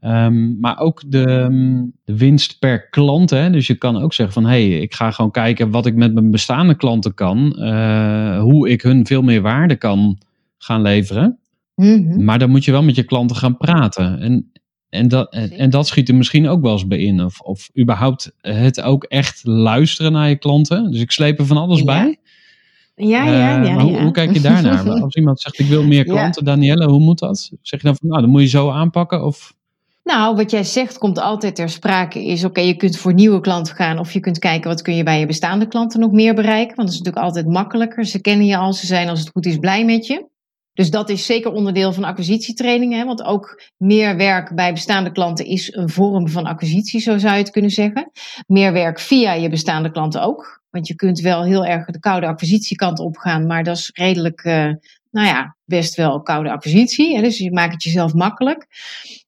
Ehm, maar ook de, mm, de winst per klant. Hè? Dus je kan ook zeggen van hé, hey, ik ga gewoon kijken wat ik met mijn bestaande klanten kan. eh, hoe ik hun veel meer waarde kan gaan leveren. Mhm. Maar dan moet je wel met je klanten gaan praten. En, en, dat, en, en dat schiet er misschien ook wel eens bij in. Of, of überhaupt het ook echt luisteren naar je klanten. Dus ik sleep er van alles Ja. bij. ja, ja. Eh, ja, maar hoe, ja. hoe kijk je daarnaar? Als iemand zegt ik wil meer Ja. klanten, Danielle, hoe moet dat? Zeg je dan van nou, dan moet je zo aanpakken? Of Nou, wat jij zegt komt altijd ter sprake is, oké, je kunt voor nieuwe klanten gaan of je kunt kijken wat kun je bij je bestaande klanten nog meer bereiken. Want dat is natuurlijk altijd makkelijker. Ze kennen je al, ze zijn als het goed is blij met je. Dus dat is zeker onderdeel van acquisitietrainingen. Hè? Want ook meer werk bij bestaande klanten is een vorm van acquisitie, zo zou je het kunnen zeggen. Meer werk via je bestaande klanten ook. Want je kunt wel heel erg de koude acquisitiekant opgaan, maar dat is redelijk, eh, nou ja, best wel koude acquisitie. Hè? Dus je maakt het jezelf makkelijk.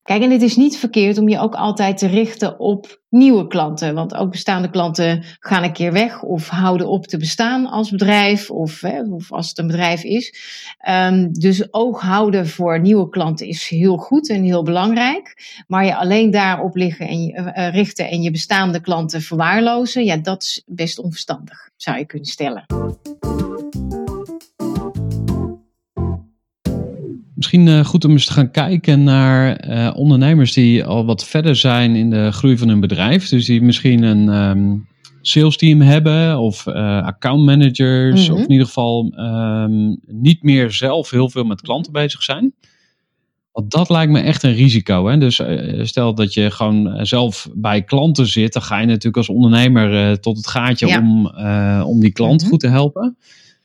Kijk, en het is niet verkeerd om je ook altijd te richten op nieuwe klanten. Want ook bestaande klanten gaan een keer weg of houden op te bestaan als bedrijf of, hè, of als het een bedrijf is. Ehm, dus oog houden voor nieuwe klanten is heel goed en heel belangrijk. Maar je alleen daarop liggen en je, eh, eh, richten en je bestaande klanten verwaarlozen, ja, dat is best onverstandig, zou je kunnen stellen. Misschien eh, goed om eens te gaan kijken naar eh, ondernemers die al wat verder zijn in de groei van hun bedrijf. Dus die misschien een ehm sales team hebben of eh account managers. Mhm. Of in ieder geval ehm, niet meer zelf heel veel met klanten bezig zijn. Want dat lijkt me echt een risico. Hè? Dus stel dat je gewoon zelf bij klanten zit, dan ga je natuurlijk als ondernemer tot het gaatje Ja. om, om die klant Mhm. goed te helpen.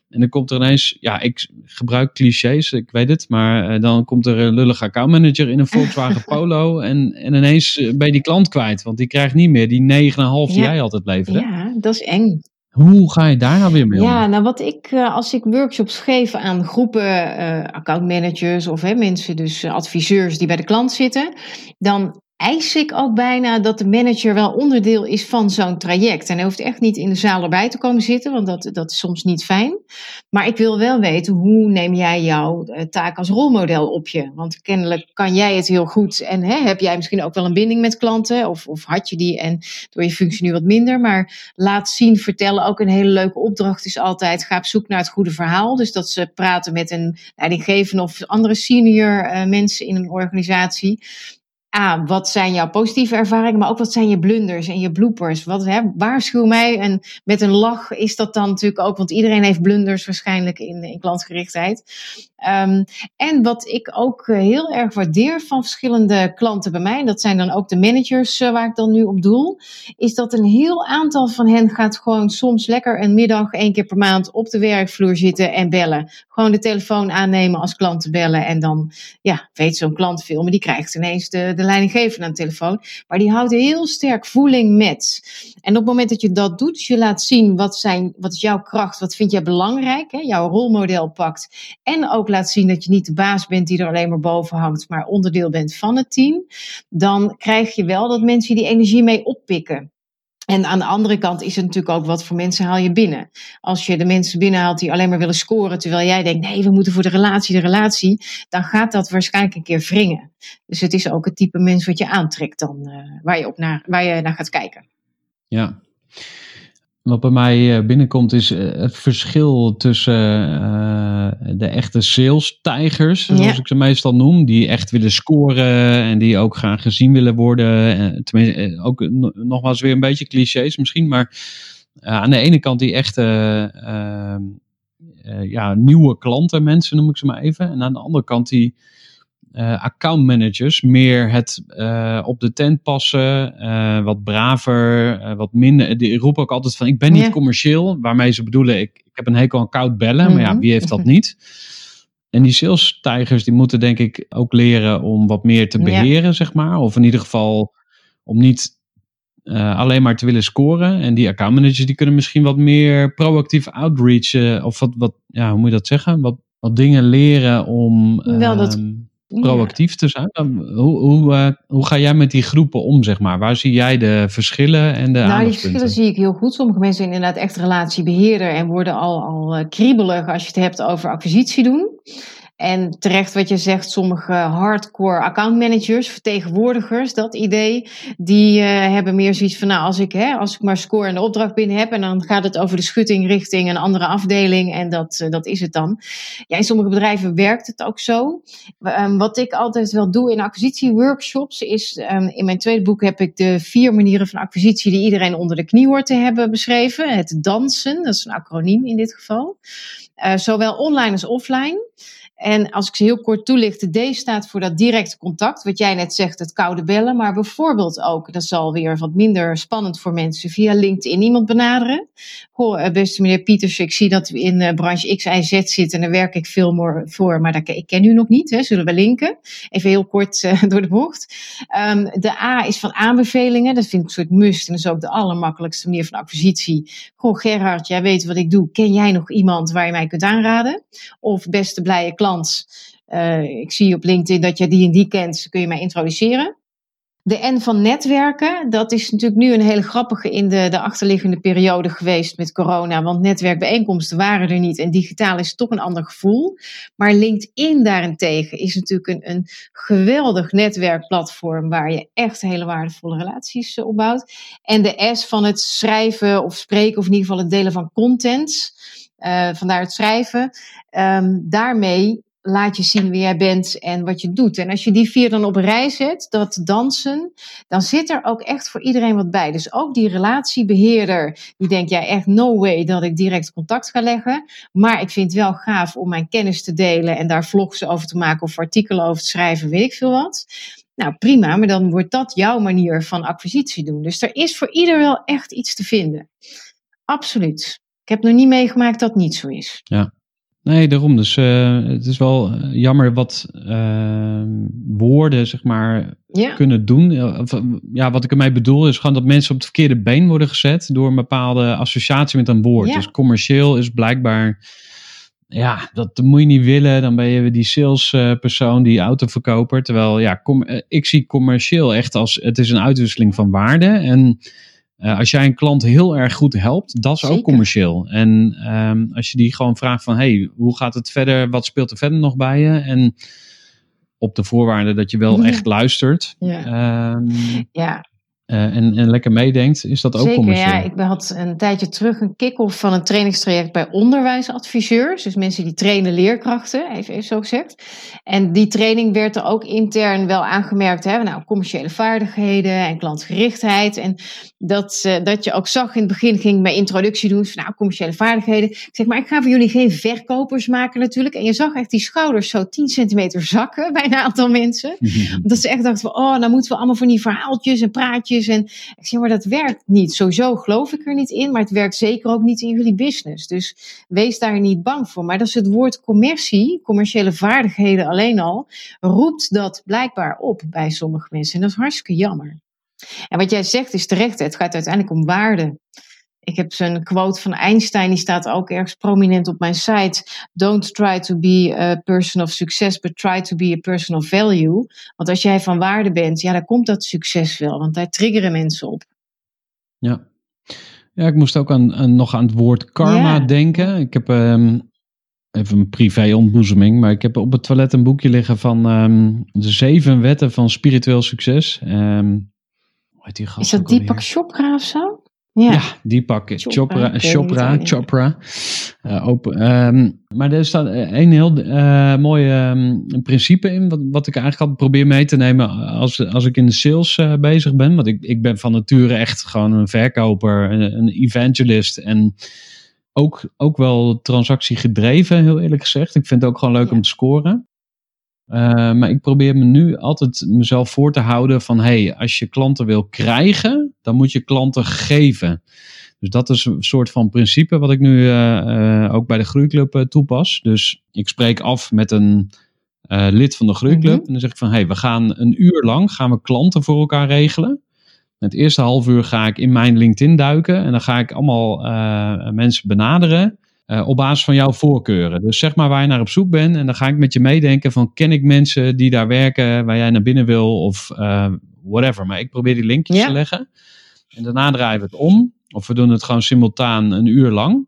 En dan komt er ineens, ja, ik gebruik clichés, ik weet het, maar eh, dan komt er een lullige accountmanager in een Volkswagen Polo en, en ineens eh, ben je die klant kwijt, want die krijgt niet meer die 9,5 die Ja. jij altijd leverde. Ja, dat is eng. Hoe ga je daar nou weer mee om? Ja, nou wat ik, eh, als ik workshops geef aan groepen accountmanagers of hè, mensen, dus adviseurs die bij de klant zitten, dan eis ik ook bijna dat de manager wel onderdeel is van zo'n traject. En hij hoeft echt niet in de zaal erbij te komen zitten, want dat, dat is soms niet fijn. Maar ik wil wel weten, hoe neem jij jouw eh, taak als rolmodel op je? Want kennelijk kan jij het heel goed en hè, heb jij misschien ook wel een binding met klanten, of, of had je die en door je functie nu wat minder, maar laat zien, vertellen. Ook een hele leuke opdracht is altijd: ga op zoek naar het goede verhaal. Dus dat ze praten met een leidinggevende of andere senior eh, mensen in een organisatie. A, wat zijn jouw positieve ervaringen, maar ook wat zijn je blunders en je bloopers? Wat, hè, waarschuw mij en met een lach is dat dan natuurlijk ook, want iedereen heeft blunders waarschijnlijk in, in klantgerichtheid. Um, en wat ik ook eh, heel erg waardeer van verschillende klanten bij mij, en dat zijn dan ook de managers uh, waar ik dan nu op doel, is dat een heel aantal van hen gaat gewoon soms lekker een middag één keer per maand op de werkvloer zitten en bellen. Gewoon de telefoon aannemen als klanten bellen en dan, ja, weet zo'n klant filmen, die krijgt ineens de, de leidinggever aan de telefoon. Maar die houdt heel sterk voeling met. En op het moment dat je dat doet, je laat zien wat, zijn, wat is jouw kracht, wat vind jij belangrijk, hè, jouw rolmodel pakt en ook laat zien dat je niet de baas bent die er alleen maar boven hangt, maar onderdeel bent van het team, dan krijg je wel dat mensen die energie mee oppikken. En aan de andere kant is het natuurlijk ook wat voor mensen haal je binnen. Als je de mensen binnenhaalt die alleen maar willen scoren, terwijl jij denkt, nee, we moeten voor de relatie, de relatie, dan gaat dat waarschijnlijk een keer wringen. Dus het is ook het type mens wat je aantrekt dan, uh, waar, je op naar, waar je naar gaat kijken. Ja. Wat bij mij eh, binnenkomt is eh, het verschil tussen uh, de echte sales-tijgers, zoals ja. ik ze meestal noem, die echt willen scoren en die ook graag gezien willen worden. Tenminste, ook nogmaals weer een beetje clichés misschien, maar aan de ene kant die echte ja, nieuwe klanten, mensen noem ik ze maar even. En aan de andere kant die uh, account managers meer het uh, op de tent passen, uh, wat braver, wat minder. Die roepen ook altijd van: ik ben niet commercieel, waarmee ze bedoelen: ik, ik heb een hekel aan koud bellen, mm -hmm. maar ja, wie heeft dat niet? En die sales-tijgers die moeten denk ik ook leren om wat meer te beheren, zeg maar. Of in ieder geval om niet alleen maar te willen scoren. En die account managers die kunnen misschien wat meer proactief outreachen. Of wat, wat ja, hoe moet je dat zeggen? Wat, wat dingen leren om. Wel dat ehm, proactief te zijn. Hoe, hoe, uh, hoe ga jij met die groepen om, zeg maar? Waar zie jij de verschillen en de Nou, die verschillen zie ik heel goed. Sommige mensen zijn inderdaad echt relatiebeheerder en worden al, al uh, kriebelig als je het hebt over acquisitie doen. En terecht wat je zegt, sommige hardcore accountmanagers, vertegenwoordigers, dat idee, die uh, hebben meer zoiets van, nou, als ik, hè, als ik maar score en de opdracht binnen heb, en dan gaat het over de schutting richting een andere afdeling, en dat, uh, dat is het dan. Ja, in sommige bedrijven werkt het ook zo. Um, wat ik altijd wel doe in acquisitieworkshops, is, um, in mijn tweede boek heb ik de vier manieren van acquisitie die iedereen onder de knie hoort te hebben beschreven. Het dansen, dat is een acroniem in dit geval. Uh, zowel online als offline. En als ik ze heel kort toelicht, de D staat voor dat directe contact, wat jij net zegt, het koude bellen. Maar bijvoorbeeld ook, dat is alweer wat minder spannend voor mensen, via LinkedIn iemand benaderen. Goh, eh, beste meneer Pieters, ik zie dat u in uh, branche X, Y, Z zit en daar werk ik veel more voor, maar dat, ik ken u nog niet, hè, zullen we linken. Even heel kort uh, door de bocht. Um, de A is van aanbevelingen, dat vind ik een soort must en dat is ook de allermakkelijkste manier van acquisitie. Goh, Gerhard, jij weet wat ik doe, ken jij nog iemand waar je mij kunt aanraden? Of beste blije klant uh, ik zie op LinkedIn dat je die en die kent, kun je mij introduceren. De N van netwerken, dat is natuurlijk nu een hele grappige in de, de achterliggende periode geweest met corona. Want netwerkbijeenkomsten waren er niet en digitaal is toch een ander gevoel. Maar LinkedIn daarentegen is natuurlijk een, een geweldig netwerkplatform waar je echt hele waardevolle relaties uh, opbouwt. En de S van het schrijven of spreken of in ieder geval het delen van content. Uh, vandaar het schrijven. Um, daarmee laat je zien wie jij bent en wat je doet. En als je die vier dan op een rij zet, dat dansen, dan zit er ook echt voor iedereen wat bij. Dus ook die relatiebeheerder, die denkt, ja echt no way dat ik direct contact ga leggen. Maar ik vind het wel gaaf om mijn kennis te delen en daar vlogs over te maken of artikelen over te schrijven, weet ik veel wat. Nou prima, maar dan wordt dat jouw manier van acquisitie doen. Dus er is voor ieder wel echt iets te vinden. Absoluut. Ik heb nog niet meegemaakt dat niet zo is. Ja. Nee, daarom. Dus uh, het is wel jammer wat uh, woorden, zeg maar, ja. kunnen doen. Of, ja, wat ik ermee bedoel is gewoon dat mensen op het verkeerde been worden gezet door een bepaalde associatie met een woord. Ja. Dus commercieel is blijkbaar, ja, dat moet je niet willen. Dan ben je die salespersoon, die autoverkoper. Terwijl, ja, com ik zie commercieel echt als, het is een uitwisseling van waarde. En uh, als jij een klant heel erg goed helpt, dat is Zeker. ook commercieel. En um, als je die gewoon vraagt van, hey, hoe gaat het verder? Wat speelt er verder nog bij je? En op de voorwaarde dat je wel ja. echt luistert. Ja. Um, ja. Eh, en, en lekker meedenkt, is dat ook Zeker, commercieel. ja. Ik had een tijdje terug een kick-off van een trainingstraject bij onderwijsadviseurs. Dus mensen die trainen leerkrachten, even, even zo gezegd. En die training werd er ook intern wel aangemerkt. Hè, nou, commerciële vaardigheden en klantgerichtheid. En dat, eh, dat je ook zag in het begin, ging ik mijn introductie doen. Van, nou, commerciële vaardigheden. Ik zeg, maar ik ga voor jullie geen verkopers maken natuurlijk. En je zag echt die schouders zo 10 centimeter zakken bij een aantal mensen. Dat ze echt dachten van, oh, nou moeten we allemaal van die verhaaltjes en praatjes. En ik zeg, maar dat werkt niet. Sowieso geloof ik er niet in, maar het werkt zeker ook niet in jullie business. Dus wees daar niet bang voor. Maar dat is het woord commercie, commerciële vaardigheden alleen al, roept dat blijkbaar op bij sommige mensen. En dat is hartstikke jammer. En wat jij zegt is terecht, het gaat uiteindelijk om waarde. Ik heb zo'n quote van Einstein, die staat ook ergens prominent op mijn site. Don't try to be a person of success, but try to be a person of value. Want als jij van waarde bent, ja, dan komt dat succes wel, want daar triggeren mensen op. Ja. Ja, ik moest ook aan, aan- nog aan het woord karma Ja. denken. Ik heb ehm, even een privé ontboezeming, maar ik heb op het toilet een boekje liggen van ehm, de zeven wetten van spiritueel succes. Ehm, hoe heet die gast Is dat? Deepak Chopra of zo? Ja. Ja, Deepak Chopra, Chopra, Chopra. Eh, open, ehm, maar er staat een heel eh mooi ehm, principe in, wat, wat ik eigenlijk altijd probeer mee te nemen als, als ik in de sales eh, bezig ben. Want ik, ik ben van nature echt gewoon een verkoper, een, een evangelist en ook, ook wel transactiegedreven, heel eerlijk gezegd. Ik vind het ook gewoon leuk Ja. om te scoren. Eh, maar ik probeer me nu altijd mezelf voor te houden van hey, als je klanten wil krijgen, dan moet je klanten geven. Dus dat is een soort van principe wat ik nu eh, eh, ook bij de Groeiclub toepas. Dus ik spreek af met een lid van de Groeiclub. Mhm. En dan zeg ik van hey, we gaan een uur lang gaan we klanten voor elkaar regelen. Het eerste half uur ga ik in mijn LinkedIn duiken. En dan ga ik allemaal mensen benaderen. Eh, op basis van jouw voorkeuren. Dus zeg maar waar je naar op zoek bent. En dan ga ik met je meedenken van ken ik mensen die daar werken. Waar jij naar binnen wil of eh, whatever. Maar ik probeer die linkjes Ja. te leggen. En daarna draaien we het om. Of we doen het gewoon simultaan een uur lang.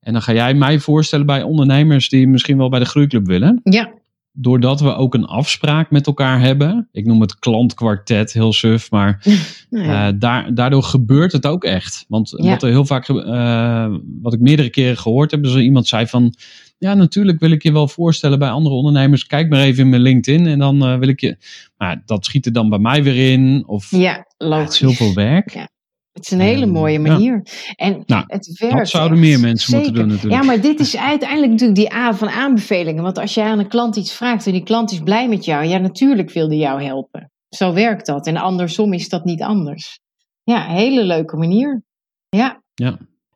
En dan ga jij mij voorstellen bij ondernemers die misschien wel bij de groeiclub willen Ja, doordat we ook een afspraak met elkaar hebben. Ik noem het klantkwartet, heel suf, maar nou ja. eh, daar, daardoor gebeurt het ook echt. Want Ja. wat er heel vaak, eh, wat ik meerdere keren gehoord heb, is dat iemand zei van, ja natuurlijk wil ik je wel voorstellen bij andere ondernemers. Kijk maar even in mijn LinkedIn en dan eh, wil ik je, maar dat schiet er dan bij mij weer in. Of ja, ja, het logisch. is heel veel werk. Ja. Het is een hele Ehm, mooie ja. manier. En Nou, het werkt. Dat zouden echt. meer mensen moeten doen natuurlijk. Ja, maar dit is uiteindelijk natuurlijk die A van aanbevelingen. Want als jij aan een klant iets vraagt en die klant is blij met jou, ja, natuurlijk wil die jou helpen. Zo werkt dat. En andersom is dat niet anders. Ja, hele leuke manier. Ja.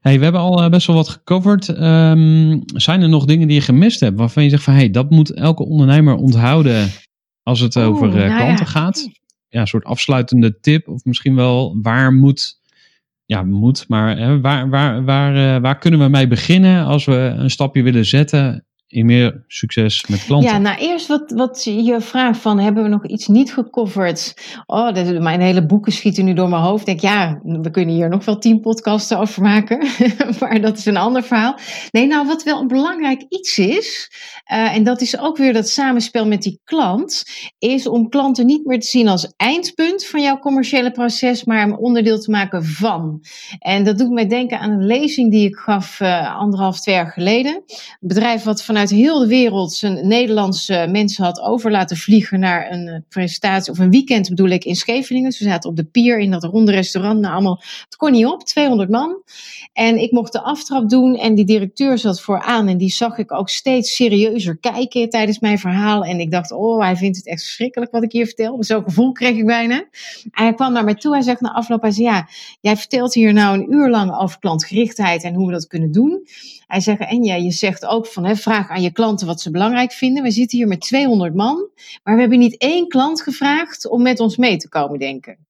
Hey, we hebben al eh, best wel wat gecoverd. Ehm, zijn er nog dingen die je gemist hebt waarvan je zegt van hey, dat moet elke ondernemer onthouden als het over eh, nou klanten ja. gaat? Ja, een soort afsluitende tip of misschien wel waar moet, ja moet, maar hè, waar, waar, waar, eh, waar kunnen we mee beginnen als we een stapje willen zetten in meer succes met klanten? Ja, nou eerst wat, wat je vraagt van, hebben we nog iets niet gecoverd? Oh, dat, mijn hele boeken schieten nu door mijn hoofd. Ik denk, ja, we kunnen hier nog wel tien podcasten over maken. maar dat is een ander verhaal. Nee, nou wat wel een belangrijk iets is, eh, en dat is ook weer dat samenspel met die klant, is om klanten niet meer te zien als eindpunt van jouw commerciële proces, maar een onderdeel te maken van. En dat doet mij denken aan een lezing die ik gaf eh, anderhalf, twee jaar geleden. Een bedrijf wat vanuit heel de wereld zijn Nederlandse mensen had over laten vliegen naar een eh, presentatie, of een weekend bedoel ik, in Scheveningen. Ze zaten op de pier in dat ronde restaurant. Nou, allemaal, het kon niet op, 200 man. En ik mocht de aftrap doen en die directeur zat vooraan en die zag ik ook steeds serieuzer kijken tijdens mijn verhaal. En ik dacht, oh, hij vindt het echt verschrikkelijk wat ik hier vertel. Zo'n gevoel kreeg ik bijna. En hij kwam naar mij toe, hij zegt na afloop, hij zei, ja, jij vertelt hier nou een uur lang over klantgerichtheid en hoe we dat kunnen doen. Hij zegt, en ja, je zegt ook van, hè, vraag aan je klanten wat ze belangrijk vinden. We zitten hier met 200 man, maar we hebben niet één klant gevraagd om met ons mee te komen denken.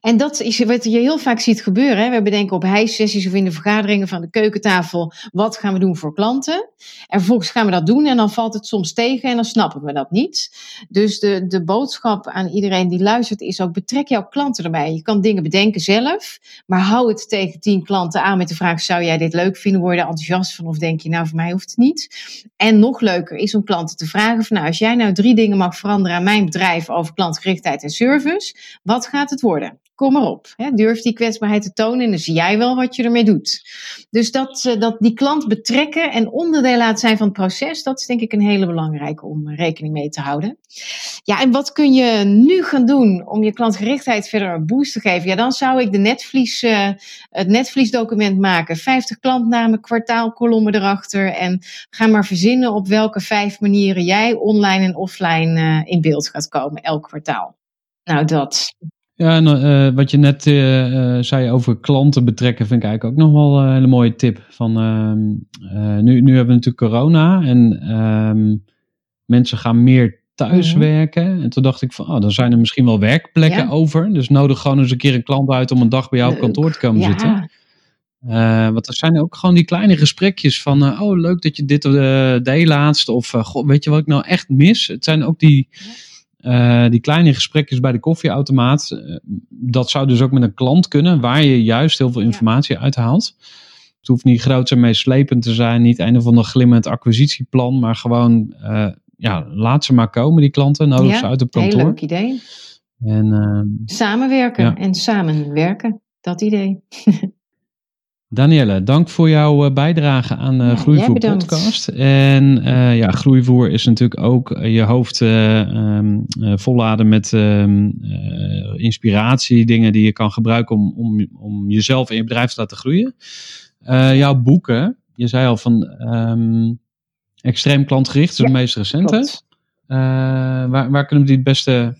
En dat is wat je heel vaak ziet gebeuren. Hè. We bedenken op hijsessies of in de vergaderingen van de keukentafel, wat gaan we doen voor klanten? En vervolgens gaan we dat doen en dan valt het soms tegen en dan snappen we dat niet. Dus de, de boodschap aan iedereen die luistert is ook, betrek jouw klanten erbij. Je kan dingen bedenken zelf, maar hou het tegen tien klanten aan met de vraag, zou jij dit leuk vinden? Word je er enthousiast van of denk je, nou voor mij hoeft het niet? En nog leuker is om klanten te vragen van, nou als jij nou drie dingen mag veranderen aan mijn bedrijf over klantgerichtheid en service, wat gaat het worden? Kom maar op. Hè, durf die kwetsbaarheid te tonen en dan zie jij wel wat je ermee doet. Dus dat, eh, dat die klant betrekken en onderdeel laten zijn van het proces, dat is denk ik een hele belangrijke om eh, rekening mee te houden. Ja, en wat kun je nu gaan doen om je klantgerichtheid verder een boost te geven? Ja, dan zou ik de netvlies, uh, het netvliesdocument maken. 50 klantnamen, kwartaalkolommen erachter. En ga maar verzinnen op welke vijf manieren jij online en offline in beeld gaat komen elk kwartaal. Nou, dat. Ja, en uh, wat je net uh, zei over klanten betrekken, vind ik eigenlijk ook nog wel een hele mooie tip. Van, ehm, nu, nu hebben we natuurlijk corona en um, mensen gaan meer thuiswerken. Mm -hmm. En toen dacht ik van, oh, dan zijn er misschien wel werkplekken ja. over. Dus nodig gewoon eens een keer een klant uit om een dag bij jou op kantoor te komen ja. zitten. Uh, want er zijn ook gewoon die kleine gesprekjes van, uh, oh leuk dat je dit uh, deed laatst. Of, god, weet je wat ik nou echt mis? Het zijn ook die, die kleine gesprekjes bij de koffieautomaat. dat zou dus ook met een klant kunnen, waar je juist heel veel informatie ja. uithaalt. Het hoeft niet groot en meeslepend te zijn, niet een of ander glimmend acquisitieplan, maar gewoon, ja, laat ze maar komen, die klanten, nodig ja, ze uit op kantoor. Heel leuk idee. En, ehm, Samenwerken ja. en samenwerken, dat idee. Danielle, dank voor jouw bijdrage aan uh, ja, Groeivoer podcast. En uh, ja, Groeivoer is natuurlijk ook je hoofd uh, um, volladen met um, inspiratie, dingen die je kan gebruiken om, om, om jezelf en je bedrijf te laten groeien. jouw boeken, je zei al van um, extreem klantgericht, is ja, het meest recente. waar, waar kunnen we die het beste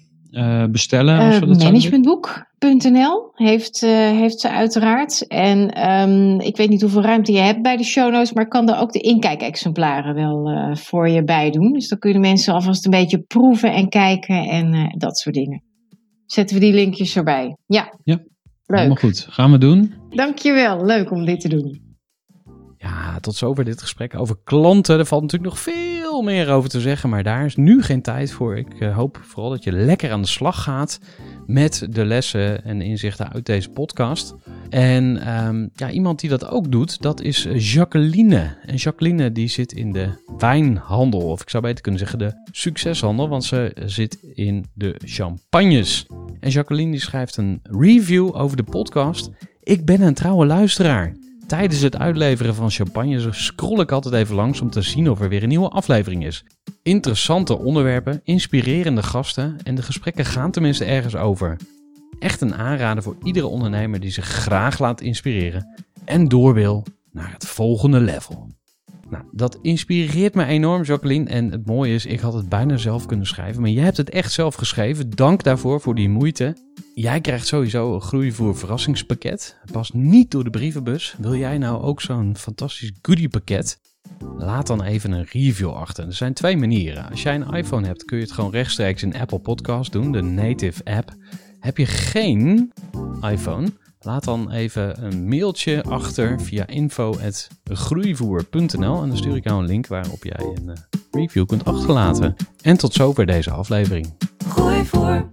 bestellen? Als we dat managementboek.nl heeft, uh, heeft ze uiteraard. En um, ik weet niet hoeveel ruimte je hebt bij de show notes, maar ik kan er ook de inkijkexemplaren wel uh, voor je bij doen. Dus dan kunnen mensen alvast een beetje proeven en kijken en uh, dat soort dingen. Zetten we die linkjes erbij. Ja, ja leuk. Helemaal goed. Gaan we doen. Dankjewel. Leuk om dit te doen. Ja, tot zover dit gesprek over klanten. Er valt natuurlijk nog veel meer over te zeggen, maar daar is nu geen tijd voor. Ik uh, hoop vooral dat je lekker aan de slag gaat met de lessen en inzichten uit deze podcast. En um, ja, iemand die dat ook doet, dat is Jacqueline. En Jacqueline die zit in de wijnhandel, of ik zou beter kunnen zeggen de succeshandel, want ze zit in de champagnes. En Jacqueline die schrijft een review over de podcast. Ik ben een trouwe luisteraar. Tijdens het uitleveren van champagne scroll ik altijd even langs om te zien of er weer een nieuwe aflevering is. Interessante onderwerpen, inspirerende gasten en de gesprekken gaan tenminste ergens over. Echt een aanrader voor iedere ondernemer die zich graag laat inspireren en door wil naar het volgende level. Nou, dat inspireert me enorm, Jacqueline. En het mooie is, ik had het bijna zelf kunnen schrijven. Maar jij hebt het echt zelf geschreven. Dank daarvoor, voor die moeite. Jij krijgt sowieso een groeivoer verrassingspakket. Het past niet door de brievenbus. Wil jij nou ook zo'n fantastisch goodiepakket? Laat dan even een review achter. Er zijn twee manieren. Als jij een iPhone hebt, kun je het gewoon rechtstreeks in Apple Podcast doen, de native app. Heb je geen iPhone? Laat dan even een mailtje achter via info.groeivoer.nl en dan stuur ik jou een link waarop jij een uh, review kunt achterlaten. En tot zover deze aflevering. Groeivoer.